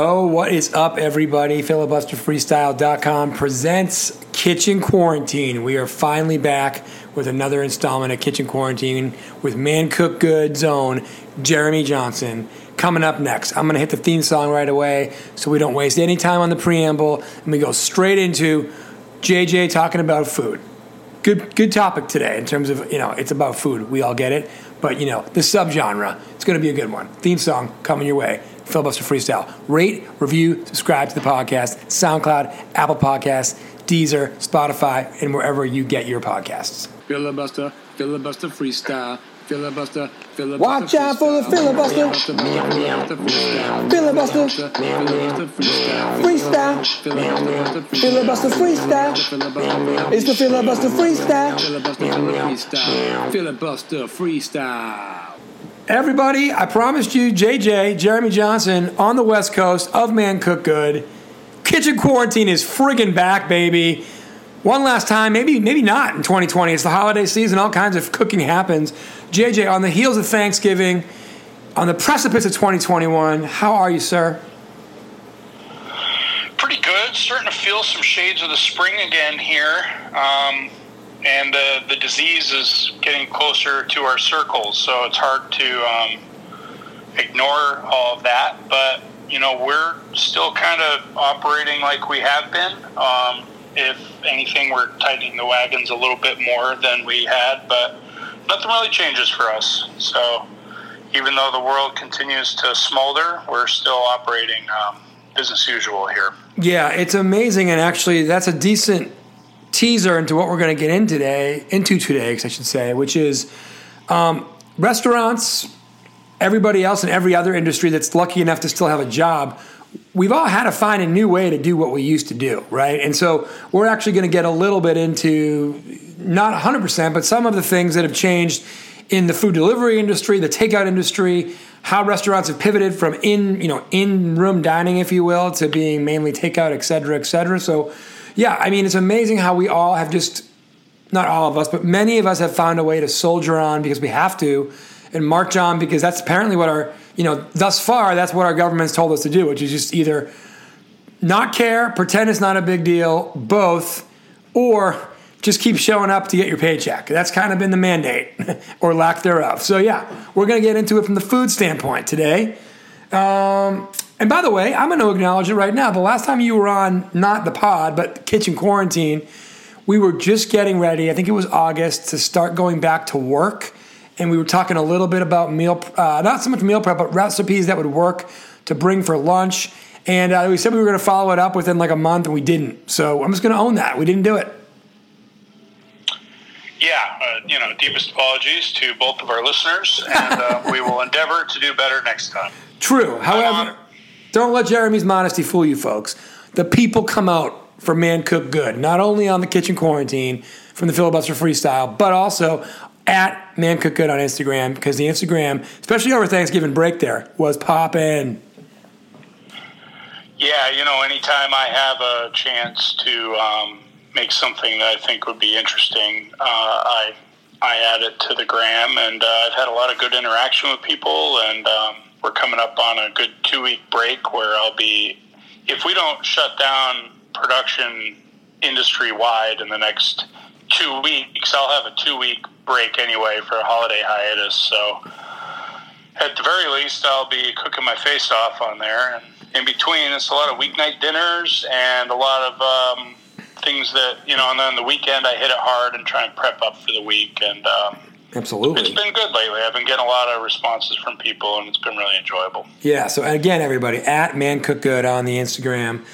Oh, what is up, everybody? FilibusterFreestyle.com presents Kitchen Quarantine. We are finally back with another installment of Kitchen Quarantine with Man Cook Good Zone, Jeremy Johnson. Coming up next, I'm going to hit the theme song right away so we don't waste any time on the preamble and we go straight into JJ talking about food. Good, good topic today in terms of, you know, it's about food. We all get it. But, you know, the subgenre, it's going to be a good one. Theme song coming your way. Filibuster Freestyle. Rate, review, subscribe to the podcast, SoundCloud, Apple Podcasts, Deezer, Spotify, and wherever you get your podcasts. Filibuster, filibuster freestyle. Filibuster, filibuster. Watch out for the filibuster. Filibuster. Freestyle. Filibuster freestyle. It's the filibuster freestyle. Filibuster freestyle. Everybody, I promised you JJ, Jeremy Johnson, on the West Coast of Man Cook Good. Kitchen Quarantine is friggin' back, baby. One last time, maybe maybe not in 2020. It's the holiday season, all kinds of cooking happens. JJ, on the heels of Thanksgiving, on the precipice of 2021, how are you, sir? Pretty good. Starting to feel some shades of the spring again here. Um, and uh, the disease is getting closer to our circles, so it's hard to um, ignore all of that. But, you know, we're still kind of operating like we have been. Um, if anything, we're tightening the wagons a little bit more than we had, but nothing really changes for us. So even though the world continues to smolder, we're still operating um, business usual here. Yeah, it's amazing, and actually, that's a decent teaser into what we're going to get in today, into today, I should say, which is um, restaurants. Everybody else in every other industry that's lucky enough to still have a job we've all had to find a new way to do what we used to do, right? And so we're actually going to get a little bit into not 100%, but some of the things that have changed in the food delivery industry, the takeout industry, how restaurants have pivoted from in, you know, in-room dining, if you will, to being mainly takeout, et cetera, et cetera. So, yeah, I mean, it's amazing how we all have just, not all of us, but many of us have found a way to soldier on because we have to and march on because that's apparently what our you know, thus far, that's what our government's told us to do, which is just either not care, pretend it's not a big deal, both, or just keep showing up to get your paycheck. That's kind of been the mandate or lack thereof. So, yeah, we're going to get into it from the food standpoint today. Um, and by the way, I'm going to acknowledge it right now. The last time you were on, not the pod, but kitchen quarantine, we were just getting ready. I think it was August to start going back to work and we were talking a little bit about meal, uh, not so much meal prep, but recipes that would work to bring for lunch. And uh, we said we were going to follow it up within like a month, and we didn't. So I'm just going to own that. We didn't do it. Yeah, uh, you know, deepest apologies to both of our listeners, and uh, we will endeavor to do better next time. True. However, don't let Jeremy's modesty fool you, folks. The people come out for Man Cook Good, not only on the kitchen quarantine from the filibuster freestyle, but also at Man Cook Good on Instagram because the Instagram, especially over Thanksgiving break, there was popping. Yeah, you know, anytime I have a chance to um, make something that I think would be interesting, uh, I I add it to the gram, and uh, I've had a lot of good interaction with people, and um, we're coming up on a good two week break where I'll be, if we don't shut down production industry wide in the next two weeks, I'll have a two week break anyway for a holiday hiatus. So at the very least, I'll be cooking my face off on there. And in between, it's a lot of weeknight dinners and a lot of um, things that you know. And then the weekend, I hit it hard and try and prep up for the week. And um, Absolutely. It's been good lately. I've been getting a lot of responses from people, and it's been really enjoyable. Yeah. So again, everybody at Man Cook Good on the Instagram,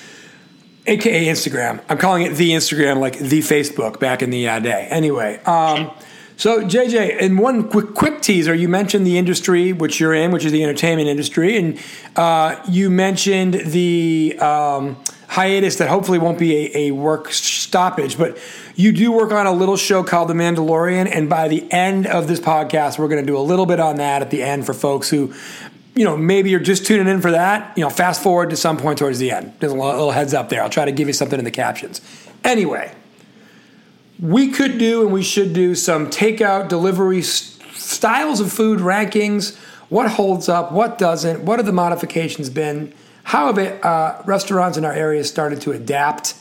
aka Instagram. I'm calling it the Instagram, like the Facebook back in the uh, day. Anyway, um, so, JJ, in one quick, quick teaser, you mentioned the industry which you're in, which is the entertainment industry, and uh, you mentioned the um, hiatus that hopefully won't be a, a, work stoppage, but you do work on a little show called The Mandalorian, and by the end of this podcast, we're going to do a little bit on that at the end for folks who. You know, maybe you're just tuning in for that. You know, fast forward to some point towards the end. There's a little heads up there. I'll try to give you something in the captions. Anyway, we could do and we should do some takeout delivery styles of food rankings what holds up what doesn't what have the modifications been how have it, uh, restaurants in our area started to adapt?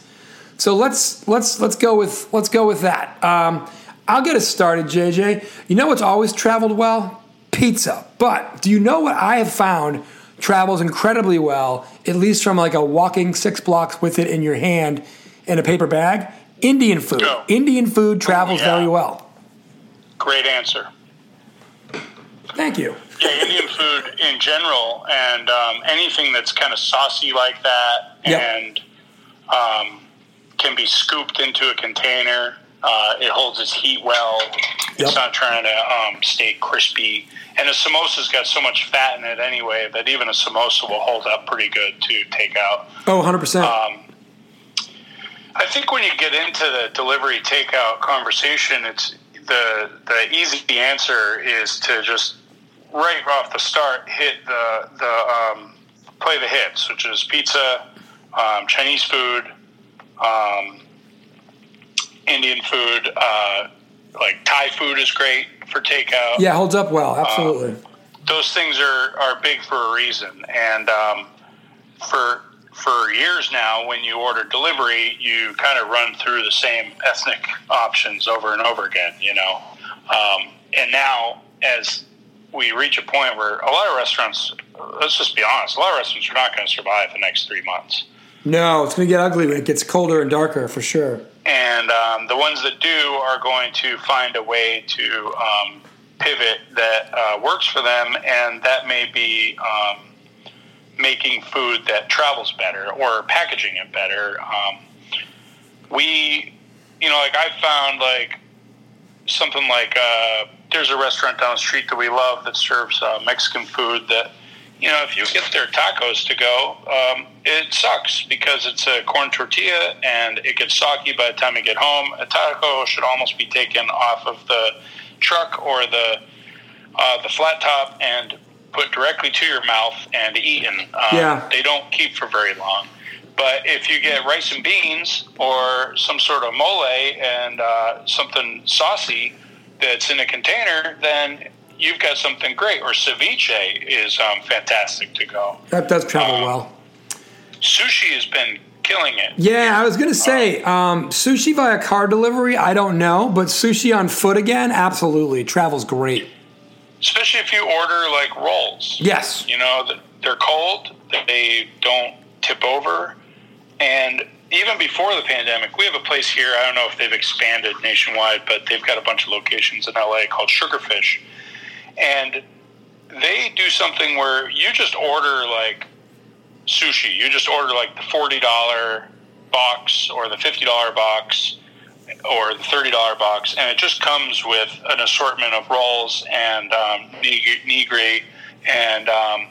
So let's let's let's go with let's go with that. Um, I'll get us started, JJ. You know what's always traveled well? Pizza. But do you know what I have found travels incredibly well, at least from like a walking six blocks with it in your hand in a paper bag? Indian food. Go. Indian food travels yeah. very well. Great answer. Thank you. Yeah, Indian food in general, and um, anything that's kind of saucy like that, Yep. and um, can be scooped into a container. Uh, it holds its heat well. Yep. It's not trying to um, stay crispy. And a samosa's got so much fat in it anyway that even a samosa will hold up pretty good to take out. Oh, 100%. Um, I think when you get into the delivery takeout conversation, it's the the easy answer is to just right off the start hit the the um, play the hits, which is pizza, um, Chinese food, um, Indian food, uh, like Thai food is great for takeout yeah, holds up well. Absolutely. those things are, are big for a reason. And um, for for years now, when you order delivery, you kind of run through the same ethnic options over and over again. You know, um, and now as we reach a point where a lot of restaurants, let's just be honest, a lot of restaurants are not going to survive the next three months. no, it's going to get ugly when it gets colder and darker for sure. and um, the ones that do are going to find a way to um, pivot that uh, works for them, and that may be um, making food that travels better or packaging it better. Um, we, you know, like I found like something like uh, there's a restaurant down the street that we love that serves uh, Mexican food that you know, if you get their tacos to go, um, it sucks because it's a corn tortilla and it gets soggy by the time you get home. A taco should almost be taken off of the truck or the uh, the flat top and put directly to your mouth and eaten. Um, Yeah. They don't keep for very long. But if you get rice and beans or some sort of mole and uh, something saucy that's in a container, then you've got something great. Or ceviche is um, fantastic to go. That does travel Um, well. Sushi has been killing it. Yeah, I was gonna say um, sushi via car delivery. I don't know, but sushi on foot again, absolutely travels great. especially if you order like rolls. Yes. You know, they're cold, they don't tip over. And even before the pandemic, we have a place here. I don't know if they've expanded nationwide, but they've got a bunch of locations in LA called Sugarfish. And they do something where you just order like sushi. You just order like the $40 box or the $50 box or the thirty dollar box, and it just comes with an assortment of rolls and um, nigiri, and um,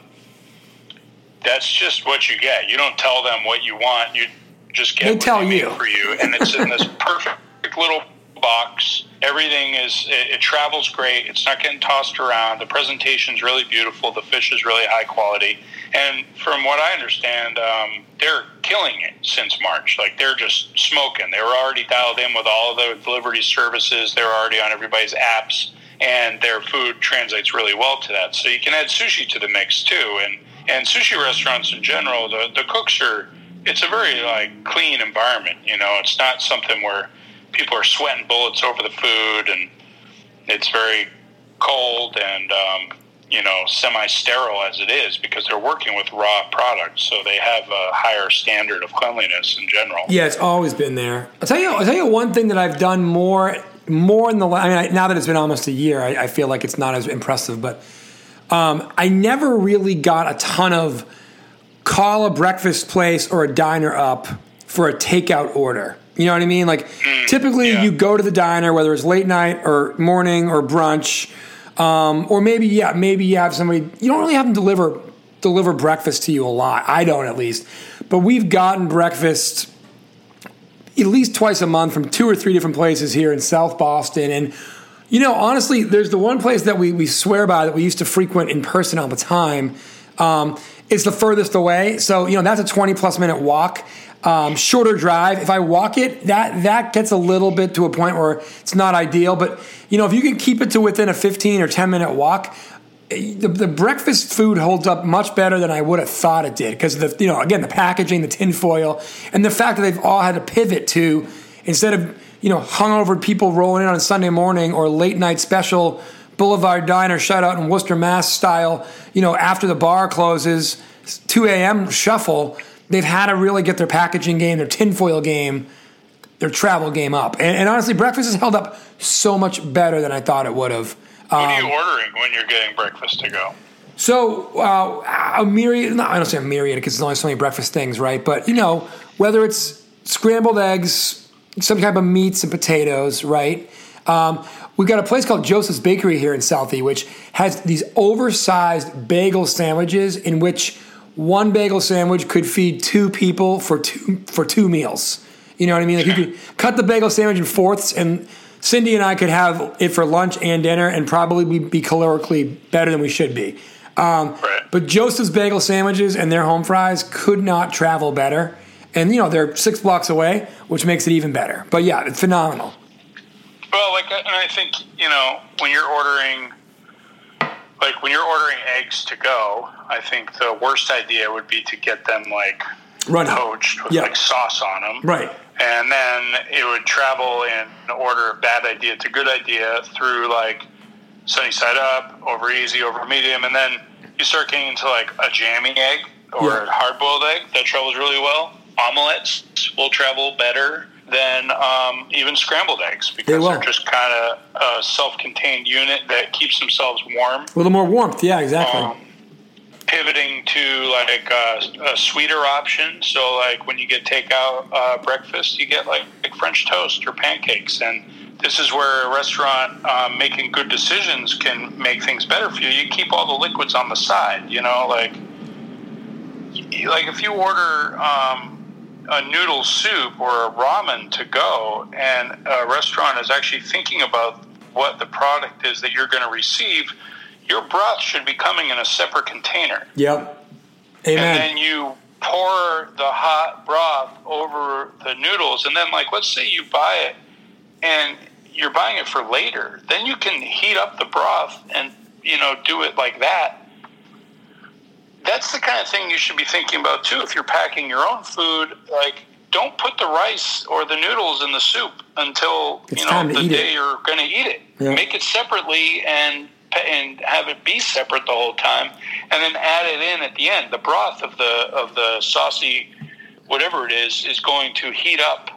that's just what you get. You don't tell them what you want; you just get They what tell they you. for you, and it's in this perfect little box. Everything is it, it travels great. It's not getting tossed around. The presentation's really beautiful. The fish is really high quality, and from what I understand, um, they're killing it since March. Like they're just smoking. They were already dialed in with all of the delivery services. They're already on everybody's apps, and their food translates really well to that. So you can add sushi to the mix too, and and sushi restaurants in general, the the cooks are. It's a very like clean environment. You know, it's not something where people are sweating bullets over the food, and it's very cold and um, you know semi-sterile as it is because they're working with raw products, so they have a higher standard of cleanliness in general. Yeah, it's always been there. I'll tell you. I'll tell you one thing that I've done more, more in the. I mean, I, now that it's been almost a year, I, I feel like it's not as impressive. But um, I never really got a ton of call a breakfast place or a diner up for a takeout order. You know what I mean? Like typically, yeah. you go to the diner, whether it's late night or morning or brunch, um, or maybe yeah, maybe you have somebody. You don't really have them deliver deliver breakfast to you a lot. I don't at least, but we've gotten breakfast at least twice a month from two or three different places here in South Boston. And, you know, honestly, there's the one place that we, we swear by that we used to frequent in person all the time. Um, it's the furthest away. So, you know, that's a 20 plus minute walk. Um, shorter drive. If I walk it, that that gets a little bit to a point where it's not ideal. But you know, if you can keep it to within a 15 or 10 minute walk, the, the breakfast food holds up much better than I would have thought it did because the you know again the packaging, the tinfoil, and the fact that they've all had to pivot to instead of you know hungover people rolling in on Sunday morning or late night special Boulevard Diner shutout in Worcester, Mass style, you know after the bar closes, 2 a.m. shuffle. They've had to really get their packaging game, their tinfoil game, their travel game up, and, and honestly, breakfast has held up so much better than I thought it would have. What are you ordering when you're getting breakfast to go? So uh, a myriad, no, I don't say a myriad because there's only so many breakfast things, right? But you know, whether it's scrambled eggs, some type of meats and potatoes, right? Um, we've got a place called Joseph's Bakery here in Southie, which has these oversized bagel sandwiches in which one bagel sandwich could feed two people for two for two meals. You know what I mean? Like you could cut the bagel sandwich in fourths and Cindy and I could have it for lunch and dinner and probably be, be calorically better than we should be. Um, Right. But Joseph's bagel sandwiches and their home fries could not travel better. And, you know, they're six blocks away, which makes it even better. But yeah, it's phenomenal. Well, like, and I think you know when you're ordering, like when you're ordering eggs to go, I think the worst idea would be to get them like Runny. poached with Yeah. like sauce on them, Right. And then it would travel in order of bad idea to good idea through like sunny side up, over easy, over medium, and then you start getting into like a jammy egg or Yeah. a hard boiled egg that travels really well. Omelets will travel better than um, even scrambled eggs because will. they're just kind of a self contained unit that keeps themselves warm. A little more warmth. Yeah, exactly. Um, pivoting to like a, a sweeter option. So like when you get takeout uh, breakfast, you get like, like French toast or pancakes, and this is where a restaurant um, making good decisions can make things better for you. You keep all the liquids on the side, you know, like like if you order. Um, a noodle soup or a ramen to go, and a restaurant is actually thinking about what the product is that you're going to receive, your broth should be coming in a separate container. yep. Amen. And then you pour the hot broth over the noodles, and then, like, let's say you buy it and you're buying it for later, then you can heat up the broth and, you know, do it like that. That's the kind of thing you should be thinking about too. If you're packing your own food, like, don't put the rice or the noodles in the soup until It's you know the eat it. day you're going to eat it. Yeah. Make it separately and and have it be separate the whole time, and then add it in at the end. The broth of the of the saucy, whatever it is, is going to heat up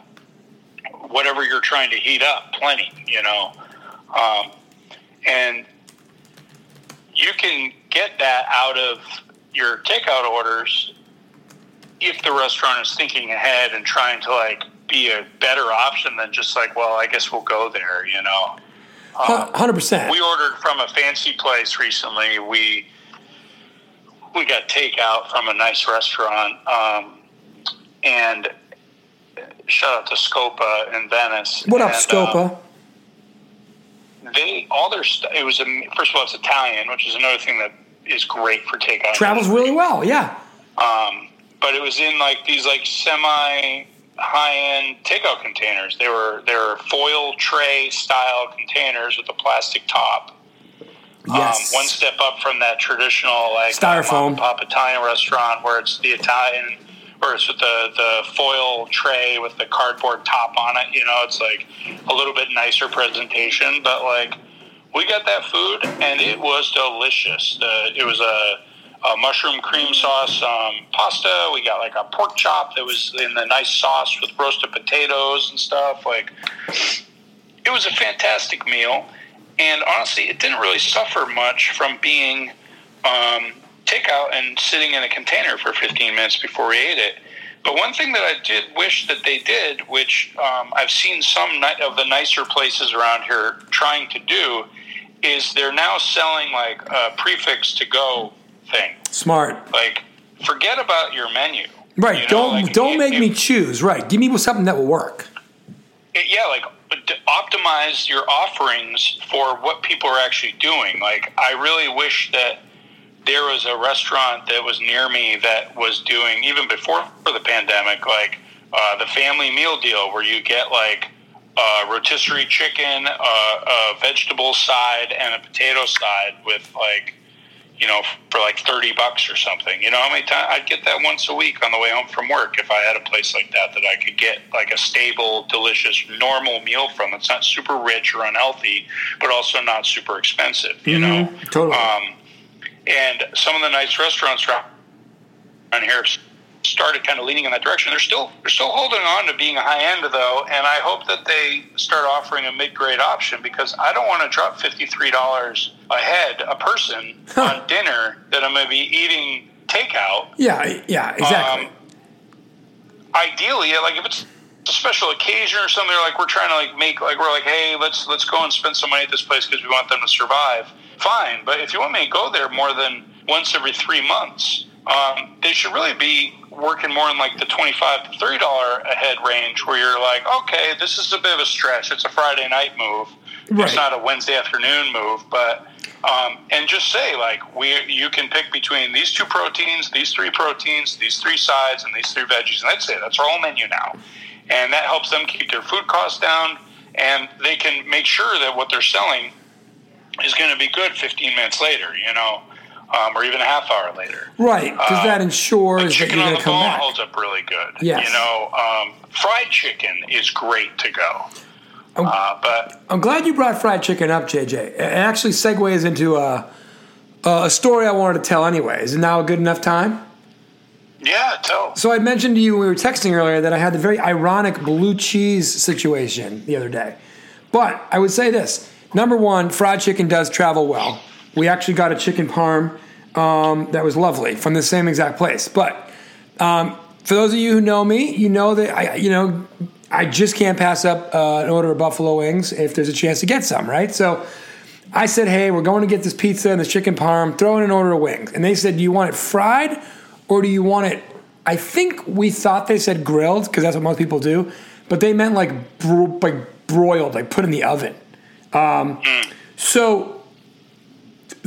whatever you're trying to heat up. Plenty, you know, um, and you can get that out of your takeout orders if the restaurant is thinking ahead and trying to like be a better option than just like, well, I guess we'll go there, you know. Hundred percent. We ordered from a fancy place recently. We we got takeout from a nice restaurant, um, and shout out to Scopa in Venice. What up, And, Scopa? um, they all their st- it was a, first of all it's Italian, which is another thing that is great for takeout. Travels really well. Yeah. Um, but it was in like these like semi high end takeout containers. They were they were foil tray style containers with a plastic top. Yes. Um, one step up from that traditional like Styrofoam. pop Italian restaurant where it's the Italian where it's with the, the foil tray with the cardboard top on it. You know, it's like a little bit nicer presentation, but like we got that food and it was delicious. It was a, a mushroom cream sauce um, pasta. We got like a pork chop that was in the nice sauce with roasted potatoes and stuff. Like it was a fantastic meal, and honestly, it didn't really suffer much from being um, takeout and sitting in a container for 15 minutes before we ate it. But one thing that I did wish that they did, which um, I've seen some of the nicer places around here trying to do, is they're now selling like a prix fixe to go thing. Smart. Like, forget about your menu. Right. You know, don't like, don't if- make if- me choose. Right. Give me something that will work. it- yeah, like optimize your offerings for what people are actually doing. Like, I really wish that there was a restaurant that was near me that was doing even before the pandemic, like uh, the family meal deal, where you get like a rotisserie chicken, uh, a vegetable side, and a potato side with like you know, for like thirty bucks or something. You know how many times I'd get that once a week on the way home from work if I had a place like that that I could get like a stable, delicious, normal meal from. It's not super rich or unhealthy, but also not super expensive. You know, totally. Um, and some of the nice restaurants around here started kind of leaning in that direction. They're still they're still holding on to being a high end though, and I hope that they start offering a mid grade option because I don't want to drop fifty three dollars a head a person on dinner that I'm going to be eating takeout. Yeah, yeah, exactly. Um, ideally, like if it's a special occasion or something, like we're trying to like make like we're like, hey, let's let's go and spend some money at this place because we want them to survive. Fine, but if you want me to go there more than once every three months, um, they should really be working more in like the twenty-five to thirty dollar a head range, where you're like, okay, this is a bit of a stretch. It's a Friday night move. Right. It's not a Wednesday afternoon move, but um, and just say like we you can pick between these two proteins, these three proteins, these three sides, and these three veggies, and that's it. That's our whole menu now, and that helps them keep their food costs down, and they can make sure that what they're selling is going to be good 15 minutes later, you know, um, or even a half hour later. right, because that the ensures that you're going to come bone back. holds up really good. Yes. You know, um, fried chicken is great to go. Uh, but I'm glad you brought fried chicken up, JJ. It actually segues into a, a story I wanted to tell anyway. Is it now a good enough time? yeah, tell. So I mentioned to you when we were texting earlier that I had the very ironic blue cheese situation the other day. But I would say this: number one, fried chicken does travel well. We actually got a chicken parm um, that was lovely from the same exact place. But um, for those of you who know me, you know that I, you know, I just can't pass up uh, an order of buffalo wings if there's a chance to get some, right? So I said, hey, we're going to get this pizza and this chicken parm. Throw in an order of wings. And they said, do you want it fried or do you want it? I think we thought they said grilled because that's what most people do, but they meant like bro- like broiled, like put in the oven. Um, so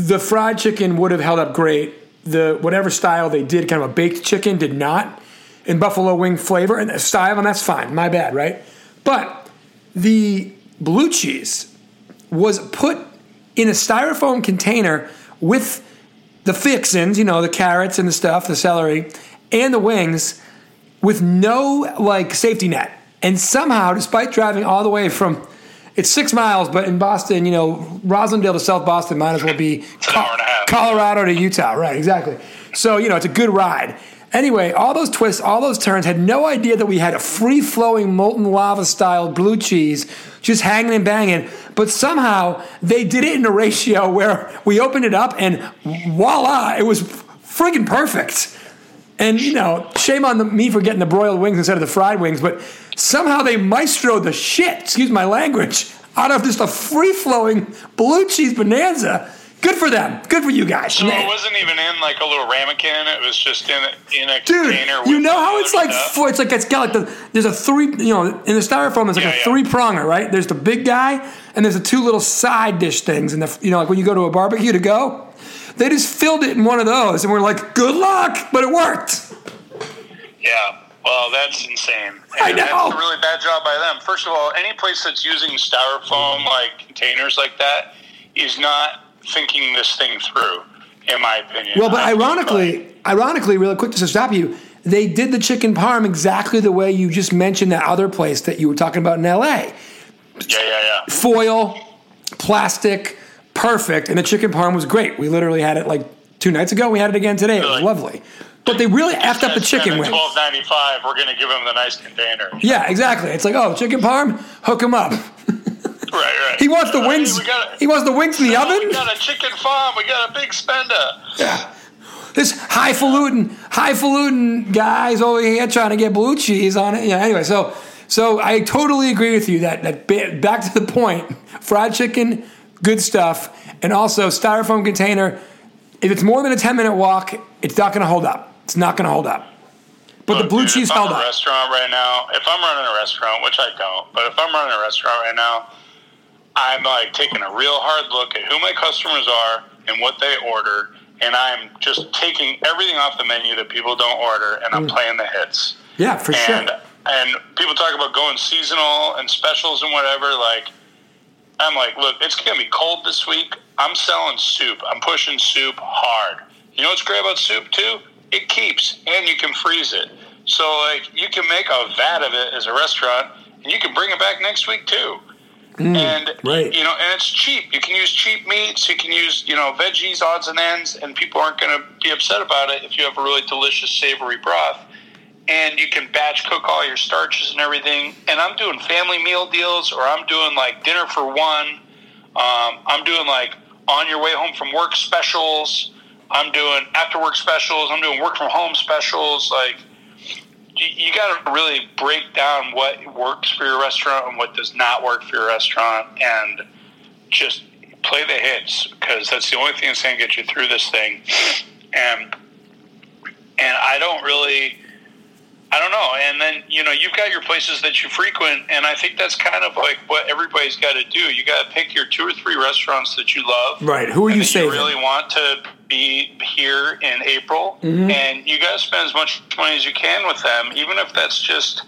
the fried chicken would have held up great. The whatever style they did, kind of a baked chicken, did not. In buffalo wing flavor and style, and that's fine. My bad, right? But the blue cheese was put in a styrofoam container with the fixins, you know, the carrots and the stuff, the celery, and the wings, with no like safety net. And somehow, despite driving all the way from it's six miles, but in Boston, you know, Roslindale to South Boston might as well be an hour and a half. Colorado to Utah, right? Exactly. So you know, it's a good ride. Anyway, all those twists, all those turns, had no idea that we had a free flowing molten lava style blue cheese just hanging and banging. But somehow they did it in a ratio where we opened it up and voila, it was friggin' perfect. And you know, shame on the, me for getting the broiled wings instead of the fried wings, but somehow they maestro the shit, excuse my language, out of just a free flowing blue cheese bonanza. Good for them. Good for you guys. So it wasn't even in like a little ramekin. It was just in a, in a Dude, container. you know how it's like four, it's like it's got like the there's a three you know in the styrofoam there's like Yeah, a yeah. three pronger right there's the big guy and there's the two little side dish things and the you know like when you go to a barbecue to go they just filled it in one of those and we're like good luck but it worked Yeah. Well, that's insane. I And know. That's a really bad job by them. First of all, any place that's using styrofoam like containers like that is not thinking this thing through, in my opinion. well but ironically ironically really quick just to stop you they did the chicken parm exactly the way you just mentioned that other place that you were talking about in LA yeah, yeah, yeah. foil plastic perfect and the chicken parm was great we literally had it like two nights ago we had it again today it was lovely but they really effed up the chicken wings Twelve ninety five. We're going to give them the nice container. Yeah, exactly. It's like, oh, chicken parm, hook him up. Right, right. He wants the wings. we got a- He wants the wings in the We oven. got a chicken parm. We got a big spender. Yeah. This highfalutin, highfalutin guys over here trying to get blue cheese on it. Yeah. Anyway, so so I totally agree with you that that back to the point. Fried chicken, good stuff, and also styrofoam container. If it's more than a ten minute walk, it's not going to hold up. It's not going to hold up. But the blue dude, cheese if I'm held a restaurant right now, if I'm running a restaurant, which I don't, but if I'm running a restaurant right now, I'm like taking a real hard look at who my customers are and what they order, and I'm just taking everything off the menu that people don't order, and I'm mm. playing the hits. Yeah, for sure. And and people talk about going seasonal and specials and whatever. Like, I'm like, look, it's going to be cold this week. I'm selling soup. I'm pushing soup hard. You know what's great about soup too? It keeps, and you can freeze it. So like, you can make a vat of it as a restaurant, and you can bring it back next week too. Mm, and right. you know, and it's cheap. You can use cheap meats. You can use you know veggies, odds and ends, and people aren't going to be upset about it if you have a really delicious savory broth. And you can batch cook all your starches and everything. And I'm doing family meal deals, or I'm doing like dinner for one. Um, I'm doing like on your way home from work specials. I'm doing after work specials. I'm doing work from home specials. Like you, you got to really break down what works for your restaurant and what does not work for your restaurant, and just play the hits because that's the only thing that's going to get you through this thing. And and I don't really. I don't know. And then, you know, you've got your places that you frequent, and I think that's kind of like what everybody's got to do. You got to pick your two or three restaurants that you love. Right. Who are you saving? really want to be here in April, Mm-hmm. and you got to spend as much money as you can with them, even if that's just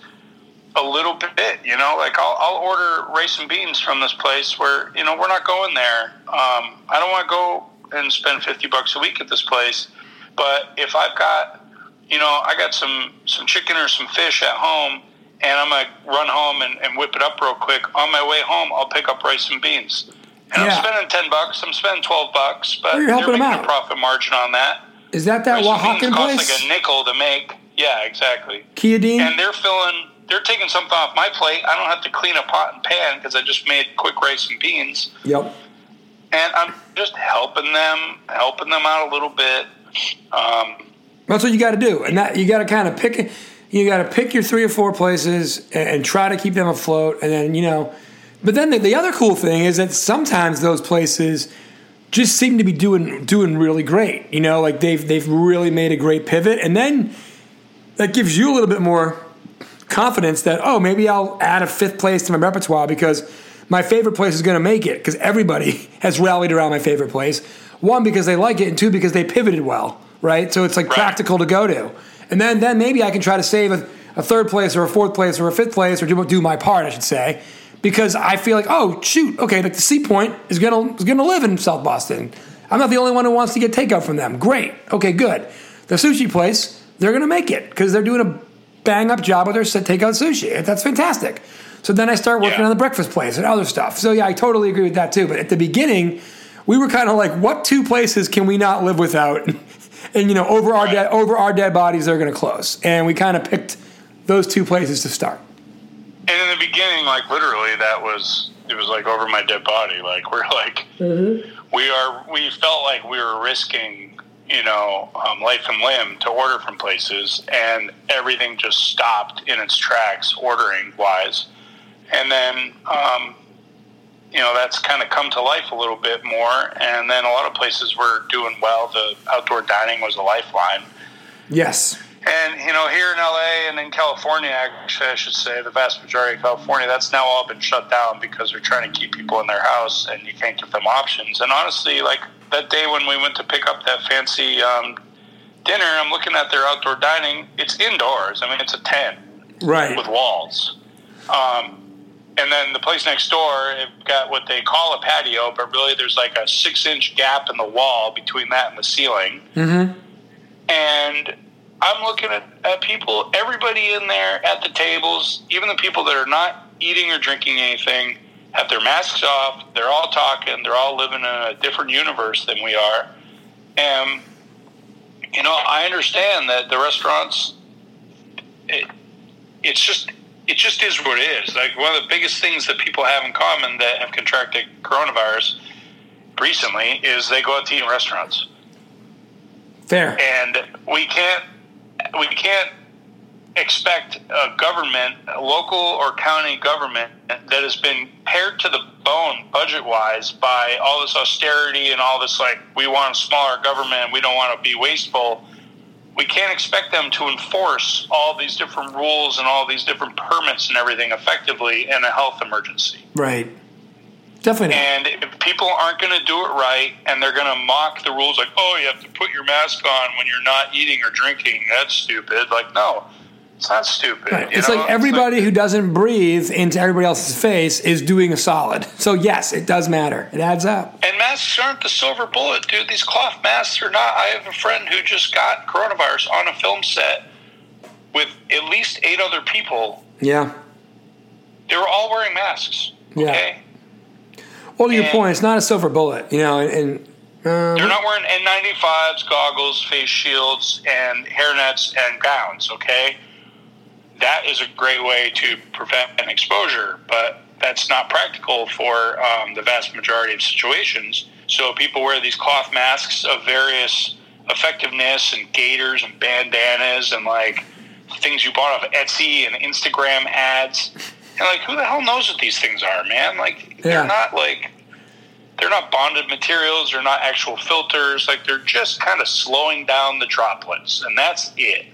a little bit. You know, like I'll, I'll order rice and beans from this place where you know we're not going there. Um, I don't want to go and spend fifty bucks a week at this place, but if I've got you know, I got some some chicken or some fish at home, and I'm gonna run home and, and whip it up real quick. On my way home, I'll pick up rice and beans, and Yeah. I'm spending ten bucks. I'm spending twelve bucks, but you're they're helping 'em making out. a profit margin on that. Is that that Rice and beans Oaxacan place? like a nickel to make. Yeah, exactly. Kia And they're filling. They're taking something off my plate. I don't have to clean a pot and pan because I just made quick rice and beans Yep. and I'm just helping them, helping them out a little bit. Um, That's what you got to do, and that you got to kind of pick. You got to pick your three or four places and, and try to keep them afloat, and then you know. But then the, the other cool thing is that sometimes those places just seem to be doing doing really great. You know, like they've they've really made a great pivot, and then that gives you a little bit more confidence that oh maybe I'll add a fifth place to my repertoire because my favorite place is going to make it because everybody has rallied around my favorite place. One because they like it, and two because they pivoted well, right? So it's like Right. practical to go to, and then then maybe I can try to save a, a third place or a fourth place or a fifth place or do do my part, I should say, because I feel like oh shoot okay like the C Point is gonna is gonna live in South Boston. I'm not the only one who wants to get takeout from them. Great, okay, good. The sushi place they're gonna make it because they're doing a bang up job with their takeout sushi. That's fantastic. So then I start working Yeah. on the breakfast place and other stuff. So yeah, I totally agree with that too. But at the beginning, we were kind of like, what two places can we not live without? and you know, over our dead over our dead bodies, they're going to close. And we kind of picked those two places to start. and in the beginning, like literally, that was it was like over my dead body. Like we're like we are we felt like we were risking you know um, life and limb to order from places, and everything just stopped in its tracks, ordering wise, and then. Um, you know that's kind of come to life a little bit more, and then a lot of places were doing well. The outdoor dining was a lifeline, Yes. and you know, here in LA and in California, actually, I should say, the vast majority of California, that's now all been shut down because they're trying to keep people in their house, and you can't give them options. And honestly, like that day when we went to pick up that fancy um, dinner, I'm looking at their outdoor dining. It's indoors. I mean, it's a tent Right. with walls. Um, and then the place next door, it got what they call a patio, but really there's like a six inch gap in the wall between that and the ceiling. Mm-hmm. And I'm looking at, at people, everybody in there at the tables, even the people that are not eating or drinking anything, have their masks off. They're all talking. They're all living in a different universe than we are. And, you know, I understand that the restaurants, it, it's just, it just is what it is. Like one of the biggest things that people have in common that have contracted coronavirus recently is they go out to eat in restaurants Fair. and we can't we can't expect a government, a local or county government that has been pared to the bone budget wise by all this austerity and all this like we want a smaller government, we don't want to be wasteful. We can't expect them to enforce all these different rules and all these different permits and everything effectively in a health emergency. Right. Definitely not. And if people aren't going to do it right and they're going to mock the rules, like, oh, you have to put your mask on when you're not eating or drinking, that's stupid. Like, no. It's not stupid. Right. It's know? like everybody who doesn't breathe into everybody else's face is doing a solid. So yes, it does matter. It adds up. And masks aren't the silver bullet, dude. These cloth masks are not. I have a friend who just got coronavirus on a film set with at least eight other people. Yeah. They were all wearing masks. Yeah. Okay. Well, to your point, it's not a silver bullet, you know, and, and um, They're not wearing N95s, goggles, face shields, and hairnets and gowns, okay? That is a great way to prevent an exposure, but that's not practical for um, the vast majority of situations. So people wear these cloth masks of various effectiveness and gaiters and bandanas and like things you bought off Etsy and Instagram ads. And like, who the hell knows what these things are, man? Like, Yeah. they're not like they're not bonded materials they're not actual filters like they're just kind of slowing down the droplets and that's it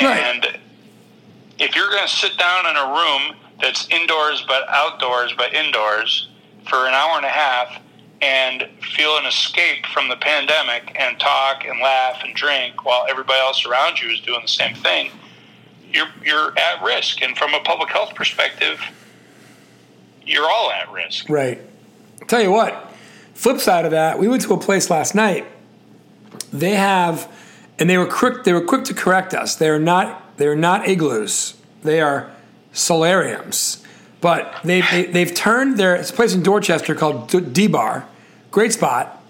Right. and if you're going to sit down in a room that's indoors but outdoors but indoors for an hour and a half and feel an escape from the pandemic and talk and laugh and drink while everybody else around you is doing the same thing you're you're at risk and from a public health perspective you're all at risk Right. Tell you what, flip side of that, we went to a place last night. They have, and they were quick. They were quick to correct us. They are not. They are not igloos. They are solariums. But they, they they've turned their. It's a place in Dorchester called D- Bar, great spot.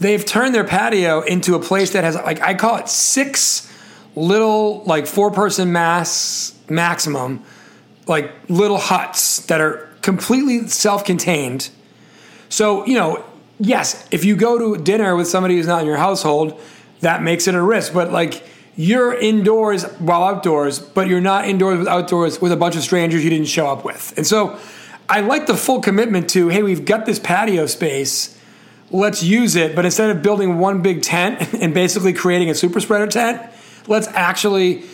They've turned their patio into a place that has like I call it six little like four person mass maximum like little huts that are completely self-contained. So, you know, yes, if you go to dinner with somebody who's not in your household, that makes it a risk. But like you're indoors while outdoors, but you're not indoors with outdoors with a bunch of strangers you didn't show up with. And so I like the full commitment to, hey, we've got this patio space. Let's use it, but instead of building one big tent and basically creating a super spreader tent, let's actually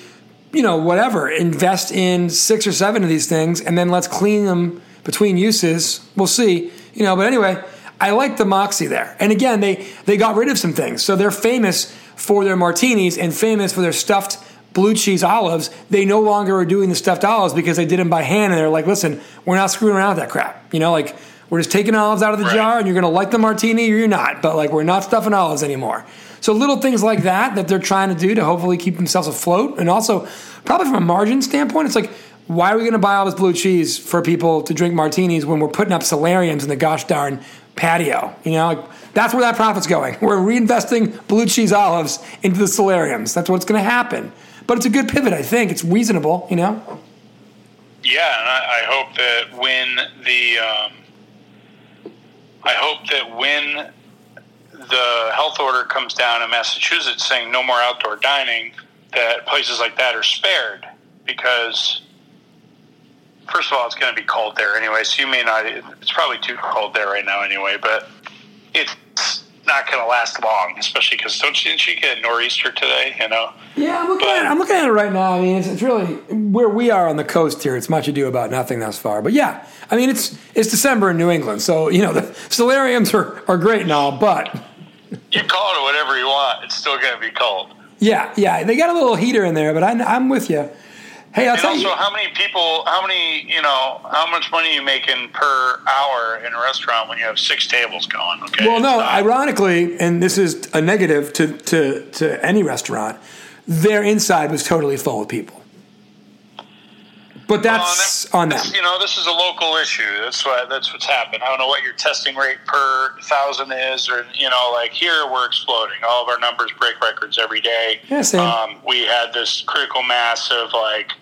you know, whatever, invest in six or seven of these things and then let's clean them between uses. We'll see. You know, but anyway, I like the moxie there. And again, they they got rid of some things. So they're famous for their martinis and famous for their stuffed blue cheese olives. They no longer are doing the stuffed olives because they did them by hand and they're like, listen, we're not screwing around with that crap. You know, like we're just taking olives out of the Right. jar and you're gonna like the martini or you're not. But like we're not stuffing olives anymore. So little things like that that they're trying to do to hopefully keep themselves afloat, and also probably from a margin standpoint, it's like why are we going to buy all this blue cheese for people to drink martinis when we're putting up solariums in the gosh darn patio? You know, like, that's where that profit's going. We're reinvesting blue cheese olives into the solariums. That's what's going to happen. But it's a good pivot, I think. It's reasonable, you know. Yeah, and I, I hope that when the um, I hope that when the health order comes down in Massachusetts saying no more outdoor dining, that places like that are spared because first of all, it's going to be cold there anyway. So you may not. It's probably too cold there right now anyway, but it's not going to last long, especially because don't you, didn't you get a nor'easter today? You know. Yeah, I'm looking, at it, I'm looking at it right now. I mean, it's, it's really where we are on the coast here. It's much ado about nothing thus far. But yeah, I mean, it's it's December in New England, so you know the solariums are, are great and all, but You call it whatever you want. It's still going to be cold. yeah, yeah, they got a little heater in there. But I, I'm with you. Hey, I'll And tell also, you. how many people, how many, you know, how much money you making per hour in a restaurant when you have six tables going? Okay. Well, no, ironically, and this is a negative to, to, to any restaurant, their inside was totally full of people. But that's and on them. You know, this is a local issue. That's what that's what's happened. I don't know what your testing rate per thousand is, or you know, like here we're exploding. All of our numbers break records every day. Yeah, same. Um, we had this critical mass of like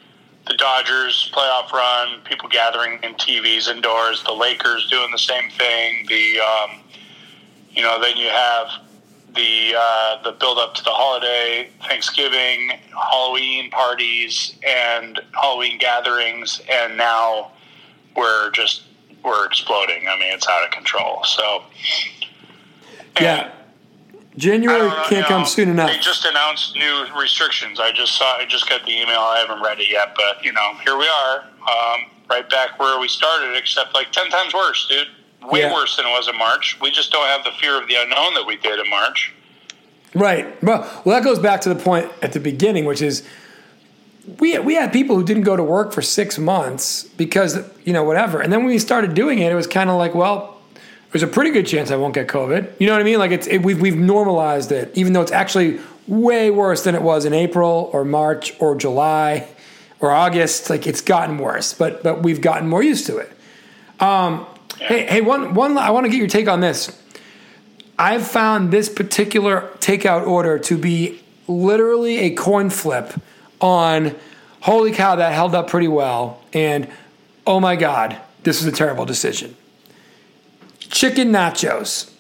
the Dodgers playoff run, people gathering in TVs indoors, the Lakers doing the same thing. The um, you know, then you have the uh, the build up to the holiday, Thanksgiving, Halloween parties, and Halloween gatherings, and now we're just we're exploding. I mean, it's out of control. So yeah. January know, can't you know, come soon enough. They just announced new restrictions. I just saw. I just got the email. I haven't read it yet, but you know, here we are, um, right back where we started, except like ten times worse, dude. Way Yeah. worse than it was in March. We just don't have the fear of the unknown that we did in March. Right. Well, well, that goes back to the point at the beginning, which is we we had people who didn't go to work for six months because you know whatever, and then when we started doing it, it was kind of like, well, there's a pretty good chance I won't get COVID. You know what I mean? Like it's it, we've we've normalized it, even though it's actually way worse than it was in April or March or July or August. Like it's gotten worse, but but we've gotten more used to it. Um, hey hey one one I want to get your take on this. I've found this particular takeout order to be literally a coin flip on holy cow that held up pretty well and oh my god this is a terrible decision chicken nachos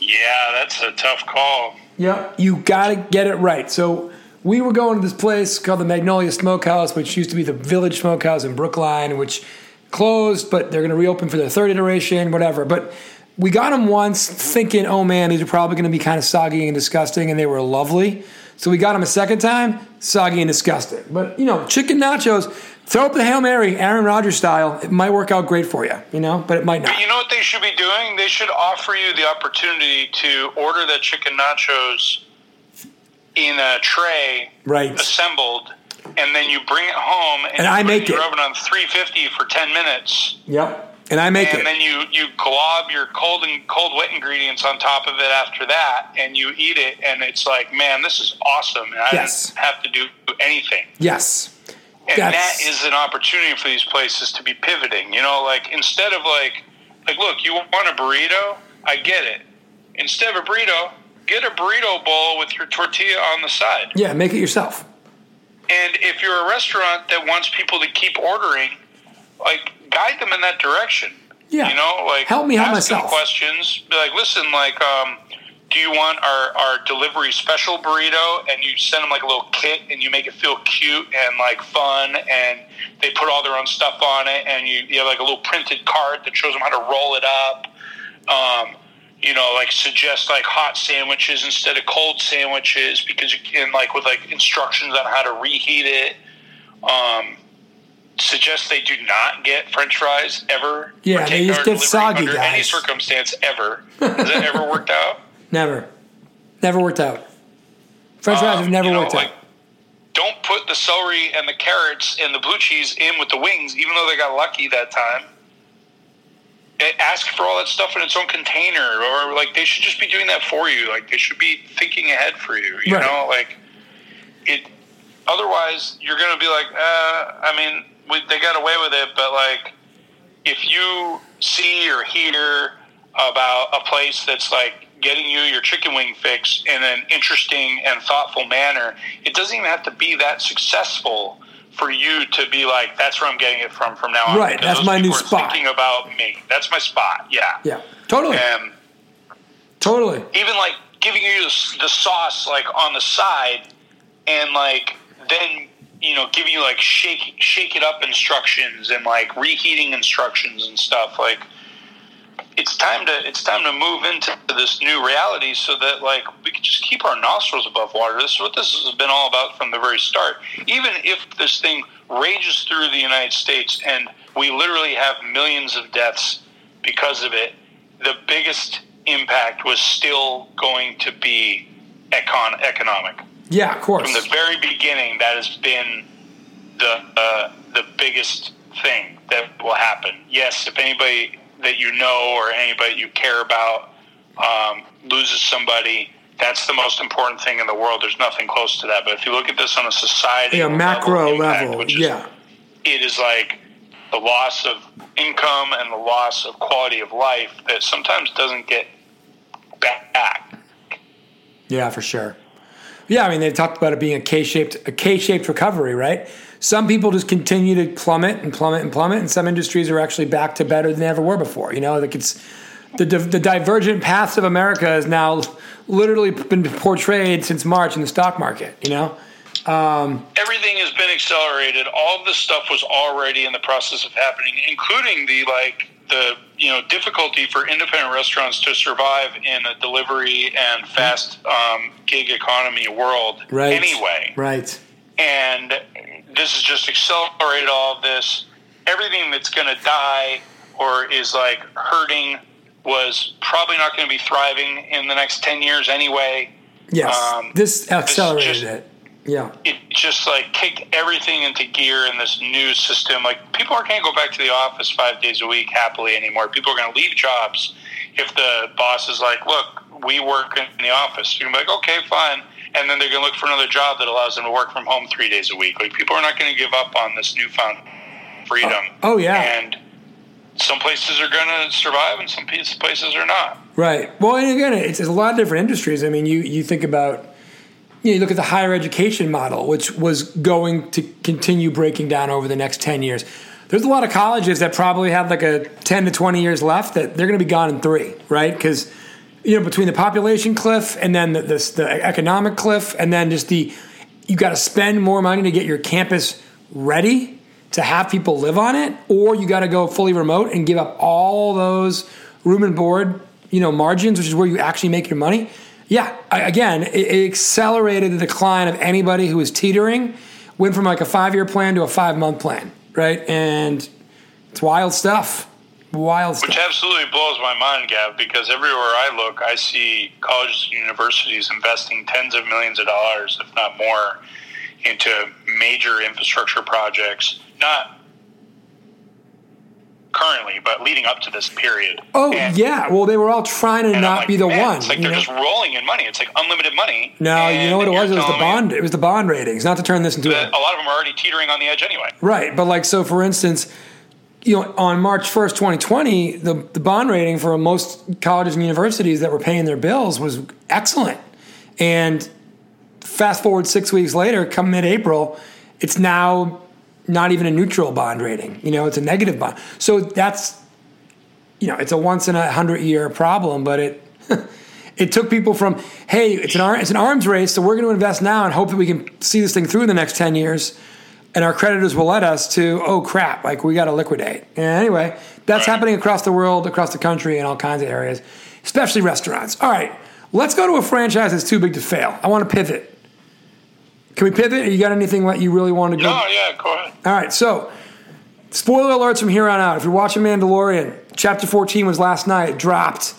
Yeah, that's a tough call. Yep. You got to get it right. So we were going to this place called the Magnolia Smokehouse, which used to be the Village Smokehouse in Brookline, which closed, but they're going to reopen for their third iteration, whatever. But we got them once thinking, oh man, these are probably going to be kind of soggy and disgusting, and they were lovely. So we got them a second time, soggy and disgusting. But, you know, chicken nachos, throw up the Hail Mary, Aaron Rodgers style. It might work out great for you, you know, but it might not. But you know what they should be doing? They should offer you the opportunity to order the chicken nachos in a tray, Right. assembled, and then you bring it home and, And you I make it. oven on 350 for 10 minutes. Yep. And I make and it. And then you you glob your cold and cold wet ingredients on top of it after that, and you eat it, and it's like, man, this is awesome. And I Yes. didn't have to do anything. yes. And That's- that is an opportunity for these places to be pivoting. You know, like instead of like, like, look, you want a burrito? I get it. Instead of a burrito, get a burrito bowl with your tortilla on the side. Yeah, make it yourself. And if you're a restaurant that wants people to keep ordering, like guide them in that direction. Yeah. You know, like Help me help ask them myself. questions. Be like, listen, like, um, do you want our, our delivery special burrito? And you send them like a little kit, and you make it feel cute and like fun, and they put all their own stuff on it, and you, you have like a little printed card that shows them how to roll it up. Um, you know, like suggest like hot sandwiches instead of cold sandwiches because you can like with like instructions on how to reheat it. Um, suggest they do not get French fries ever. Yeah, they just get soggy, under any circumstance ever. Has that ever worked out? Never. Never worked out. French fries Um, have never you know, worked like, out. Don't put the celery and the carrots and the blue cheese in with the wings, even though they got lucky that time. Ask for all that stuff in its own container, or like they should just be doing that for you. Like they should be thinking ahead for you. You Right. know, like it. Otherwise, you're going to be like, uh, I mean, we, they got away with it, but like, if you see or hear about a place that's like getting you your chicken wing fix in an interesting and thoughtful manner, it doesn't even have to be that successful for you to be like, that's where I'm getting it from from now on. Right, that's my new spot. Thinking about me, that's my spot. Yeah. Yeah. Totally. And Totally. even like giving you the, the sauce like on the side and like then you know giving you like shake shake it up instructions and like reheating instructions and stuff like it's time to it's time to move into this new reality so that like we can just keep our nostrils above water this is what this has been all about from the very start even if this thing rages through the united states and we literally have millions of deaths because of it the biggest impact was still going to be econ- economic Yeah, of course. from the very beginning, that has been the uh, the biggest thing that will happen. Yes, if anybody that you know or anybody you care about um, loses somebody, that's the most important thing in the world. There's nothing close to that. But if you look at this on a society, yeah, macro impact, level. is- Yeah. it is like the loss of income and the loss of quality of life that sometimes doesn't get back. Yeah, for sure. Yeah, I mean they talked about it being a K-shaped a K-shaped recovery, right? Some people just continue to plummet and plummet and plummet, and some industries are actually back to better than they ever were before. You know, like it's the the divergent paths of America has now literally been portrayed since March in the stock market. You know, everything has been accelerated. All of this stuff was already in the process of happening, including the like the you know difficulty for independent restaurants to survive in a delivery and fast um, gig economy world. right? Anyway, right? and this has just accelerated all of this. Everything that's going to die or is like hurting was probably not going to be thriving in the next ten years anyway. Yes, Um, this accelerated just- it. Yeah. it just like kicked everything into gear in this new system. Like people are can't going to go back to the office five days a week happily anymore. People are going to leave jobs if the boss is like, "Look, we work in the office." You're gonna be like, "Okay, fine," and then they're going to look for another job that allows them to work from home three days a week. Like people are not going to give up on this newfound freedom. Oh, oh, yeah. and some places are going to survive, and some places are not. Right. Well, and again, it's, it's a lot of different industries. I mean, you you think about you, know, you look at the higher education model, which was going to continue breaking down over the next ten years. There's a lot of colleges that probably have like a ten to twenty years left that they're going to be gone in three, right? Because you know between the population cliff and then the, the, the economic cliff and then just the you got to spend more money to get your campus ready to have people live on it, or you got to go fully remote and give up all those room and board, you know, margins, which is where you actually make your money. Yeah, again, it, accelerated the decline of anybody who was teetering. Went from like a five-year plan to a five-month plan, right? And it's wild stuff. Wild stuff. Which absolutely blows my mind, Gav, because everywhere I look, I see colleges and universities investing tens of millions of dollars, if not more, into major infrastructure projects. Not currently, but leading up to this period. Oh And- yeah, well they were all trying to not like, be the man, one. It's like they're know? just rolling in money. It's like unlimited money. no, you know what it was? It was the bond. It was the bond ratings. Not to turn this into a A lot of them are already teetering on the edge anyway. Right, but like so, for instance, you know, on March first, twenty twenty, the the bond rating for most colleges and universities that were paying their bills was excellent, and fast forward six weeks later, come mid April, it's now not even a neutral bond rating. You know, it's a negative bond. So that's you know, it's a once in a hundred year problem, but it. It took people from, hey, it's an ar- it's an arms race, so we're going to invest now and hope that we can see this thing through in the next ten years, and our creditors will let us to oh crap like we got to liquidate. And anyway that's Right. happening across the world across the country in all kinds of areas especially restaurants. All right let's go to a franchise that's too big to fail. I want to pivot. Can we pivot? You got anything that you really want to go No, yeah, go ahead. all right so spoiler alerts from here on out. If you're watching mandalorian chapter 14 was last night it dropped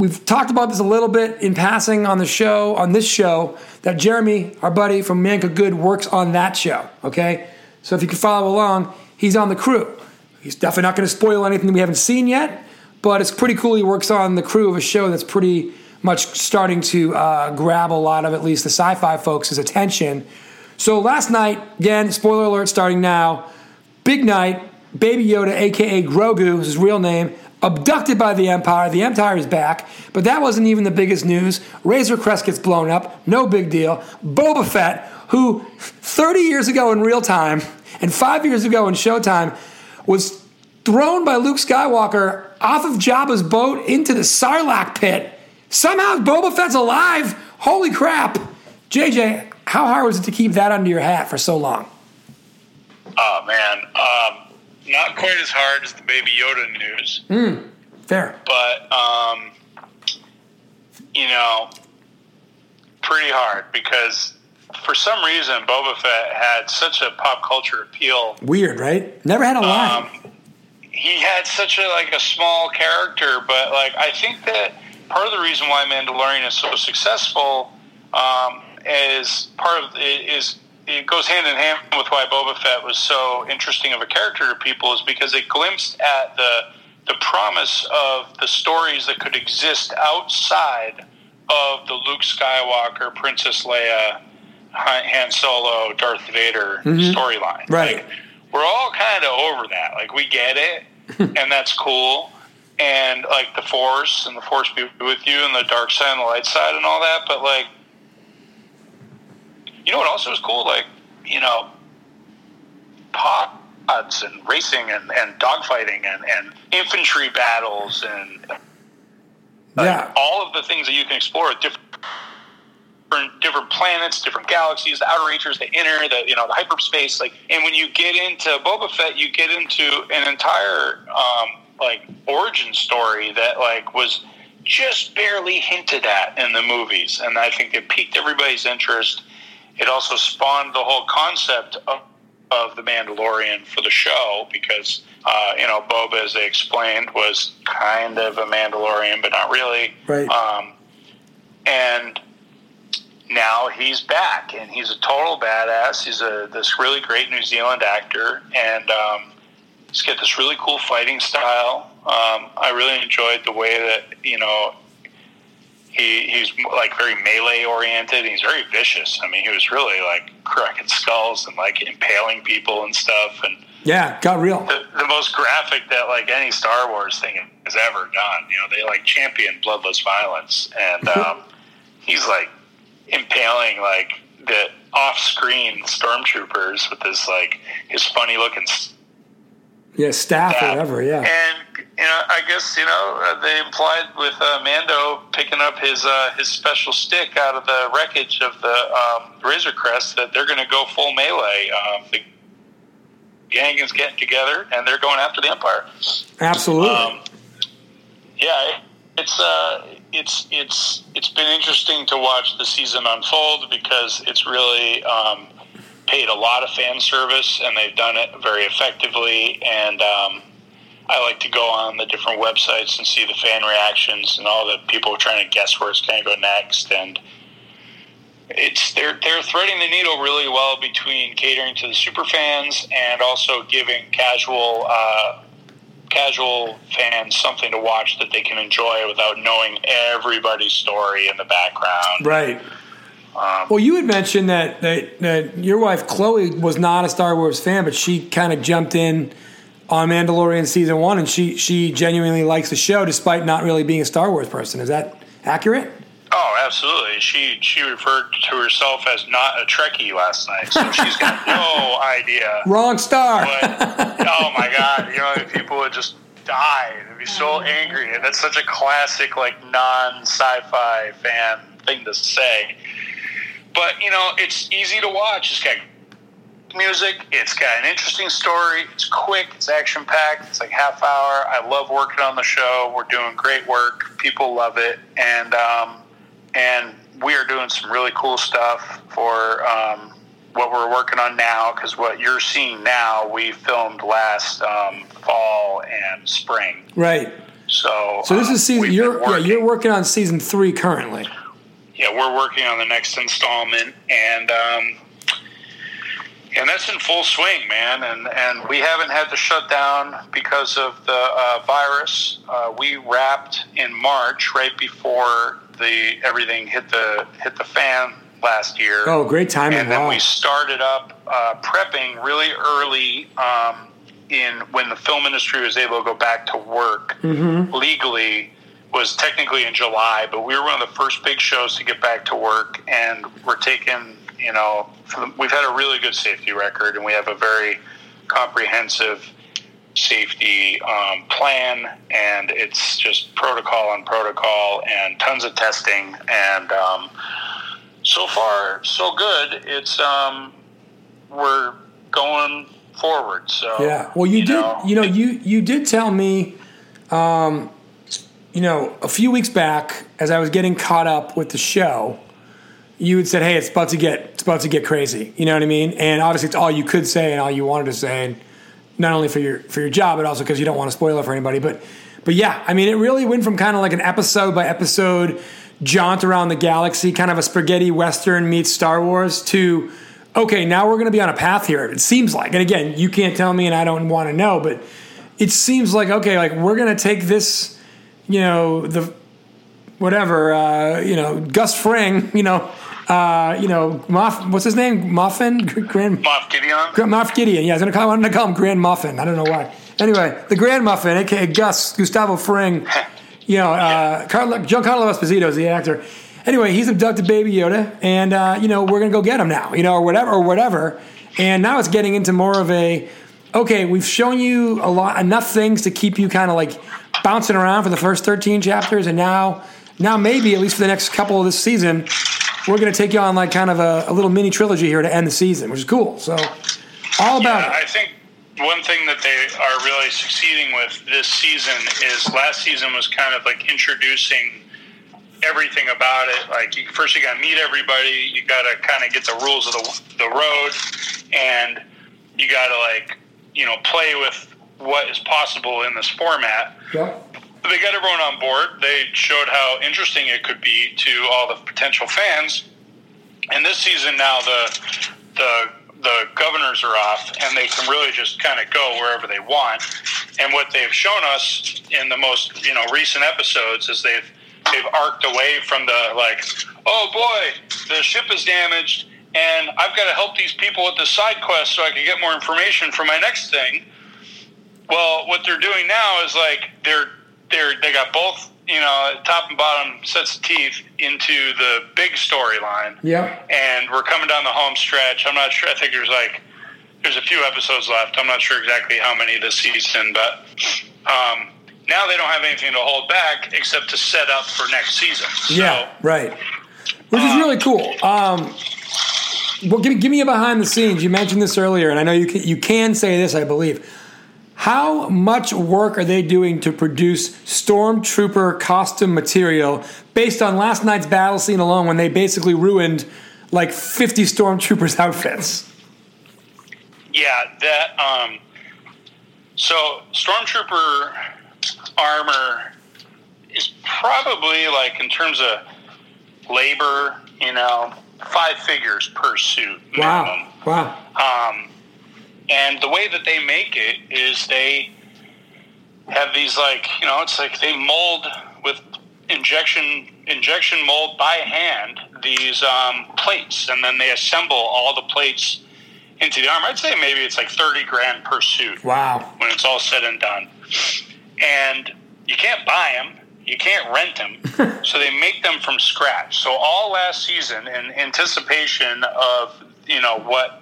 we've talked about this a little bit in passing on the show, on this show, that Jeremy, our buddy from Man Cook Good, works on that show. Okay? So if you can follow along, he's on the crew. He's definitely not going to spoil anything we haven't seen yet, but it's pretty cool he works on the crew of a show that's pretty much starting to uh, grab a lot of at least the sci fi folks' attention. So last night, again, spoiler alert starting now, big night, Baby Yoda, aka Grogu, is his real name, abducted by the Empire. The Empire is back, but that wasn't even the biggest news. Razor Crest gets blown up, no big deal. Boba Fett, who 30 years ago in real time and five years ago in Showtime was thrown by Luke Skywalker off of Jabba's boat into the Sarlacc pit. Somehow Boba Fett's alive. Holy crap. JJ, how hard was it to keep that under your hat for so long? Oh man, um, not quite as hard as the Baby Yoda news, Fair. but um, you know, pretty hard because for some reason Boba Fett had such a pop culture appeal. Weird, right? Never had a line. Um, he had such a like a small character, but like I think that part of the reason why Mandalorian is so successful um, is part of is it goes hand in hand with why Boba Fett was so interesting of a character to people is because it glimpsed at the the promise of the stories that could exist outside of the Luke Skywalker, Princess Leia, Han Solo, Darth Vader mm-hmm. storyline. Right. Like, we're all kind of over that. Like we get it, and that's cool. And like the Force and the Force be with you, and the dark side and the light side, and all that. But like, you know what also is cool? Like, you know, pods and racing and, and dogfighting and, and infantry battles and like, yeah. all of the things that you can explore at different different planets, different galaxies, the outer reaches, the inner, the you know, the hyperspace. Like, and when you get into Boba Fett, you get into an entire um, like origin story that like was just barely hinted at in the movies, and I think it piqued everybody's interest. It also spawned the whole concept of, of the Mandalorian for the show because uh, you know Boba, as they explained, was kind of a Mandalorian, but not really. Right. Um, and now he's back, and he's a total badass. He's a this really great New Zealand actor, and um, he's got this really cool fighting style. Um, I really enjoyed the way that you know he he's like very melee oriented. He's very vicious. I mean, he was really like cracking skulls and like impaling people and stuff. And Yeah, got real. the, the most graphic that like any Star Wars thing has ever done. You know, they like champion bloodless violence, and um, he's like impaling like the off-screen stormtroopers with this like his funny looking Yeah, staff or staff. whatever. Yeah. And you know, I guess you know uh, they implied with uh, Mando picking up his uh, his special stick out of the wreckage of the um, Razor Crest that they're going to go full melee. Um, the gang is getting together and they're going after the Empire. Absolutely. Um, yeah, it's uh, it's it's it's been interesting to watch the season unfold because it's really um, paid a lot of fan service and they've done it very effectively. And um, I like to go on the different websites and see the fan reactions and all the people trying to guess where it's going to go next. And it's they're they're threading the needle really well between catering to the super fans and also giving casual. Uh, casual fans something to watch that they can enjoy without knowing everybody's story in the background. right. Um, Well, you had mentioned that, that that your wife Chloe was not a Star Wars fan, but she kind of jumped in on Mandalorian season one, and she she genuinely likes the show despite not really being a Star Wars person. Is that accurate? oh, absolutely. She she referred to herself as not a Trekkie last night, so she's got no idea. Wrong star. But oh my god, you know, people would just die. They'd be so angry, and that's such a classic, like non-sci-fi fan thing to say. But you know, it's easy to watch. It's got music. It's got an interesting story. It's quick. It's action packed. It's like half hour. I love working on the show. We're doing great work. People love it, and um, and we are doing some really cool stuff for um, what we're working on now. Because what you're seeing now, we filmed last um, fall and spring. right. So So this um, is season. You're yeah, you're working- working on season three currently. Yeah, we're working on the next installment, and um, and that's in full swing, man. And and we haven't had to shut down because of the uh, virus. Uh, we wrapped in March, right before the everything hit the hit the fan last year. Oh, great timing! and then Wow. we started up uh, prepping really early um, in when the film industry was able to go back to work Mm-hmm. legally was technically in July, but we were one of the first big shows to get back to work, and we're taking you know we've had a really good safety record, and we have a very comprehensive safety um, plan, and it's just protocol on protocol, and tons of testing, and um, so far so good. It's um, we're going forward. So Yeah. Well, you, did. know, you know, you you did tell me, um, you know, a few weeks back as I was getting caught up with the show, you had said, "Hey, it's about to get it's about to get crazy." You know what I mean? And obviously, it's all you could say and all you wanted to say, and not only for your for your job, but also because you don't want to spoil it for anybody. But but yeah, I mean, it really went from kind of like an episode by episode jaunt around the galaxy, kind of a spaghetti western meets Star Wars, to okay, now we're going to be on a path here. It seems like, and again, you can't tell me, and I don't want to know, but it seems like okay, like we're going to take this, you know, the whatever, uh, you know, Gus Fring, you know. Uh, you know, Moff, what's his name? Muffin? Grand, Moff Gideon. Grand Moff Gideon. Yeah, I was gonna call, I wanted to call him Grand Muffin. I don't know why. Anyway, the Grand Muffin, aka Gus Gustavo Fring. You know, uh, Carlo, Giancarlo Esposito is the actor. Anyway, he's abducted Baby Yoda, and uh, you know we're gonna go get him now. You know, or whatever, or whatever. And now it's getting into more of a okay. We've shown you a lot, enough things to keep you kind of like bouncing around for the first thirteen chapters, and now, now maybe at least for the next couple of this season, we're gonna take you on like kind of a, a little mini trilogy here to end the season, which is cool. So, all about Yeah, it. I think one thing that they are really succeeding with this season is last season was kind of like introducing everything about it. Like you, first, you got to meet everybody. You got to kind of get the rules of the the road, and you got to like you know play with what is possible in this format. Yep. they got everyone on board. They showed how interesting it could be to all the potential fans. And this season now the the the governors are off, and they can really just kind of go wherever they want. And what they've shown us in the most you know recent episodes is they've they've arced away from the like, oh boy, the ship is damaged, and I've got to help these people with the side quest so I can get more information for my next thing. Well, what they're doing now is like they're they're they got both you know top and bottom sets of teeth into the big storyline. Yep. And we're coming down the home stretch. I'm not sure. I think there's like there's a few episodes left. I'm not sure exactly how many this season, but um, now they don't have anything to hold back except to set up for next season. So, Yeah, right. Which is really cool. Um, well, give, me- give me a behind the scenes. You mentioned this earlier, and I know you can, you can say this, I believe. How much work are they doing to produce stormtrooper costume material based on last night's battle scene alone when they basically ruined like 50 stormtroopers outfits? Yeah, that. Um, so stormtrooper armor is probably like in terms of labor, you know, five figures per suit. minimum. Wow. Wow. Um, and the way that they make it is they have these like you know it's like they mold with injection injection mold by hand these um, plates and then they assemble all the plates into the arm. I'd say maybe it's like thirty grand per suit Wow. when it's all said and done. And you can't buy them, you can't rent them, so they make them from scratch. So all last season, in anticipation of you know what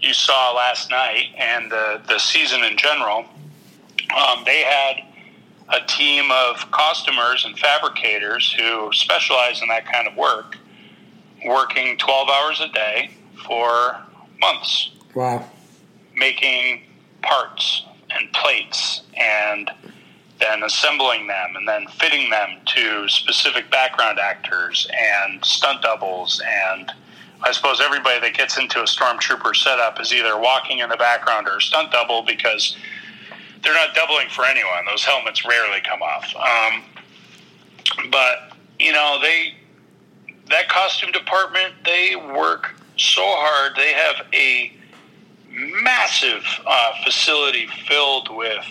you saw last night and the the season in general, um, they had a team of costumers and fabricators who specialize in that kind of work, working twelve hours a day for months Wow. making parts and plates and then assembling them and then fitting them to specific background actors and stunt doubles and I suppose everybody that gets into a stormtrooper setup is either walking in the background or a stunt double because they're not doubling for anyone. Those helmets rarely come off. Um, but you know they that costume department they work so hard. They have a massive uh, facility filled with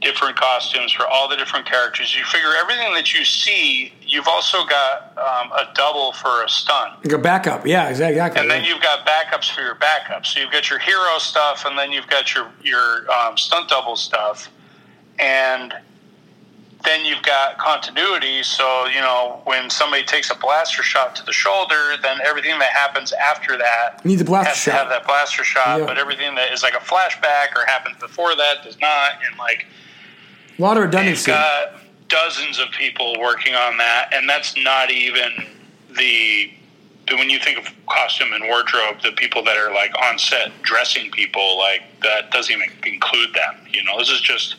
different costumes for all the different characters. You figure everything that you see, you've also got um, a double for a stunt. Like a backup. Yeah, exactly. And then you've got backups for your backups. So you've got your hero stuff, and then you've got your your um, stunt double stuff, and then you've got continuity. So you know when somebody takes a blaster shot to the shoulder, then everything that happens after that Needs a blaster has to shot. have that blaster shot. Yeah. But everything that is like a flashback or happens before that does not. And like a lot of redundancy. got dozens of people working on that, and that's not even the. When you think of costume and wardrobe, the people that are like on set dressing people, like that doesn't even include them. You know, this is just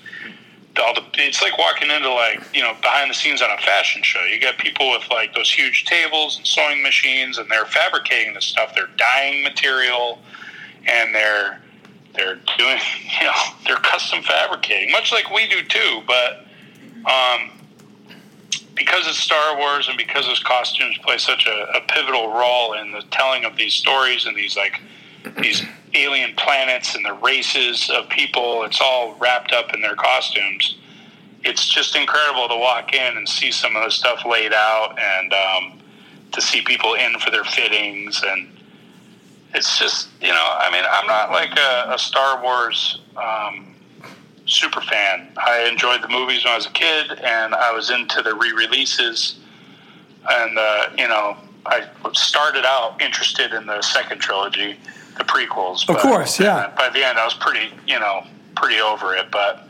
all the. It's like walking into like you know behind the scenes on a fashion show. You got people with like those huge tables and sewing machines, and they're fabricating this stuff. They're dyeing material, and they're they're doing you know they're custom fabricating much like we do too but um, because it's star wars and because those costumes play such a, a pivotal role in the telling of these stories and these like these alien planets and the races of people it's all wrapped up in their costumes. It's just incredible to walk in and see some of the stuff laid out and um, to see people in for their fittings. And it's just you know i mean i'm not like a, a star wars um, super fan. I enjoyed the movies when i was a kid and i was into the re-releases. And uh, you know i started out interested in the second trilogy the prequels Of course, yeah. by the end i was pretty you know pretty over it. But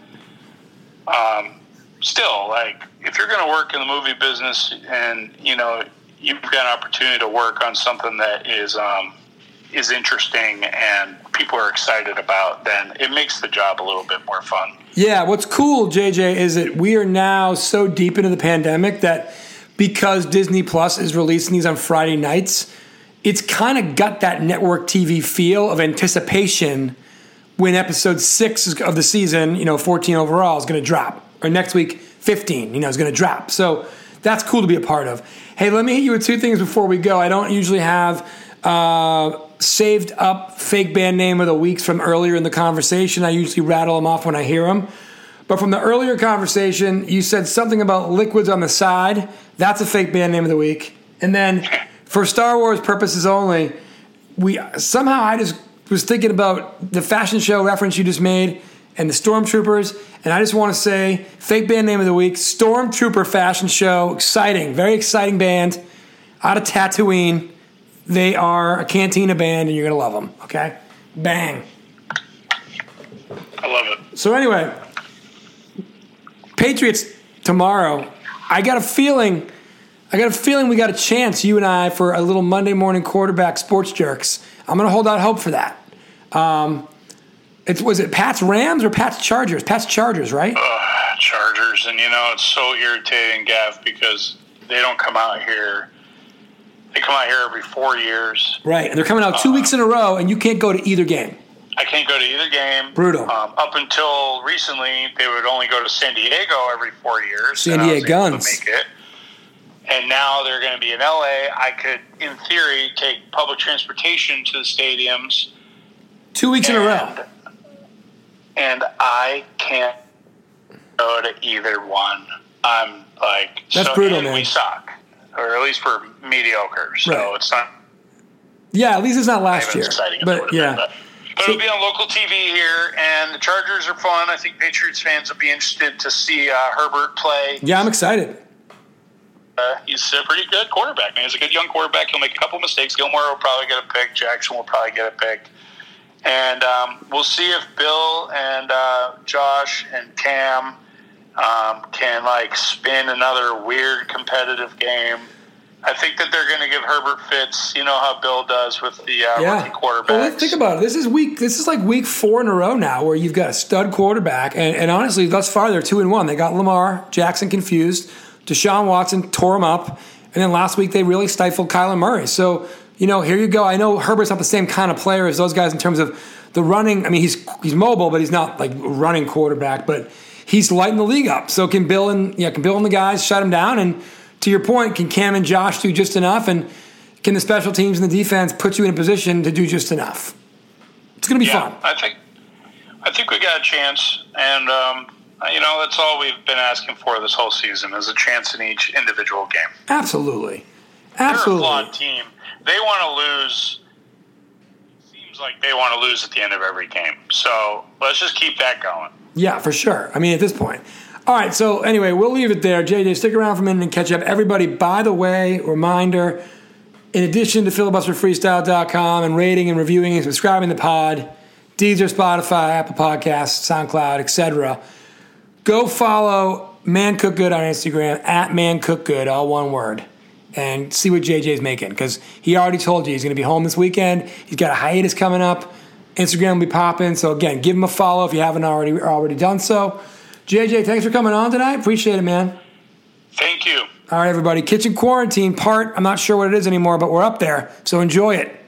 um, still like if you're going to work in the movie business and you know you've got an opportunity to work on something that is um, is interesting and people are excited about, then it makes the job a little bit more fun. Yeah, what's cool, JJ, is that we are now so deep into the pandemic that because Disney Plus is releasing these on Friday nights, it's kind of got that network TV feel of anticipation when episode six of the season, you know, 14 overall, is going to drop, or next week, 15, you know, is going to drop. So that's cool to be a part of. Hey, let me hit you with two things before we go. I don't usually have uh, saved up fake band name of the weeks from earlier in the conversation. I usually rattle them off when I hear them. But from the earlier conversation, you said something about liquids on the side. That's a fake band name of the week. And then for Star Wars purposes only, we somehow I just was thinking about the fashion show reference you just made and the Stormtroopers. And I just want to say, fake band name of the week, Stormtrooper Fashion Show. Exciting, very exciting band out of Tatooine. They are a cantina band, and you're gonna love them. Okay, bang. I love it. So anyway, Patriots tomorrow. I got a feeling. I got a feeling we got a chance, you and I, for a little Monday morning quarterback sports jerks. I'm gonna hold out hope for that. Um, it was it Pat's Rams or Pat's Chargers? Pat's Chargers, right? Chargers, and you know it's so irritating, Gav, because they don't come out here. They come out here every four years. Right, and they're coming out two weeks in a row, and you can't go to either game. I can't go to either game. Brutal. Um, up until recently, they would only go to San Diego every four years. San and Diego Guns. Make it. And now they're going to be in LA. I could, in theory, take public transportation to the stadiums, Two weeks in a row. and, and I can't go to either one. I'm like, That's so, brutal, man. We suck, or at least we're mediocre. So Right. it's not Yeah, at least it's not last year. exciting. as it But would've been, yeah, but, but it'll be on local TV here, and the Chargers are fun. I think Patriots fans will be interested to see uh, Herbert play. yeah, I'm excited. Uh, he's a pretty good quarterback. Man, he's a good young quarterback. He'll make a couple mistakes. Gilmore will probably get a pick. Jackson will probably get a pick. And um, we'll see if Bill and uh, Josh and Cam um, can like spin another weird competitive game. I think that they're going to give Herbert fits. You know how Bill does with the uh, Yeah. rookie quarterbacks. Well, think about it. This is week. This is like week four in a row now, where you've got a stud quarterback, and, and honestly, thus far they're two and one. They got Lamar Jackson confused. Deshaun Watson tore him up, and then last week they really stifled Kyler Murray. So you know, here you go. I know Herbert's not the same kind of player as those guys in terms of the running. I mean, he's he's mobile, but he's not like running quarterback. But he's lighting the league up. So can Bill and yeah, can Bill and the guys shut him down? And to your point, can Cam and Josh do just enough? And can the special teams and the defense put you in a position to do just enough? It's going to be yeah, fun. I think I think we got a chance, and um, you know that's all we've been asking for this whole season is a chance in each individual game. Absolutely, They're a absolutely. flawed team. They want to lose. Seems like they want to lose at the end of every game. So let's just keep that going. Yeah, for sure. I mean, at this point. All right, so anyway, we'll leave it there. JJ, stick around for a minute and catch up. Everybody, by the way, reminder in addition to filibusterfreestyle.com and rating and reviewing and subscribing to the pod, Deezer, Spotify, Apple Podcasts, SoundCloud, etc., go follow Man Cook Good on Instagram at Man Cook Good, all one word, and see what JJ's making because he already told you he's going to be home this weekend. He's got a hiatus coming up. Instagram will be popping. So again, give him a follow if you haven't already already done so. JJ, thanks for coming on tonight. Appreciate it, man. Thank you. All right, everybody. Kitchen quarantine part. I'm not sure what it is anymore, but we're up there. So enjoy it.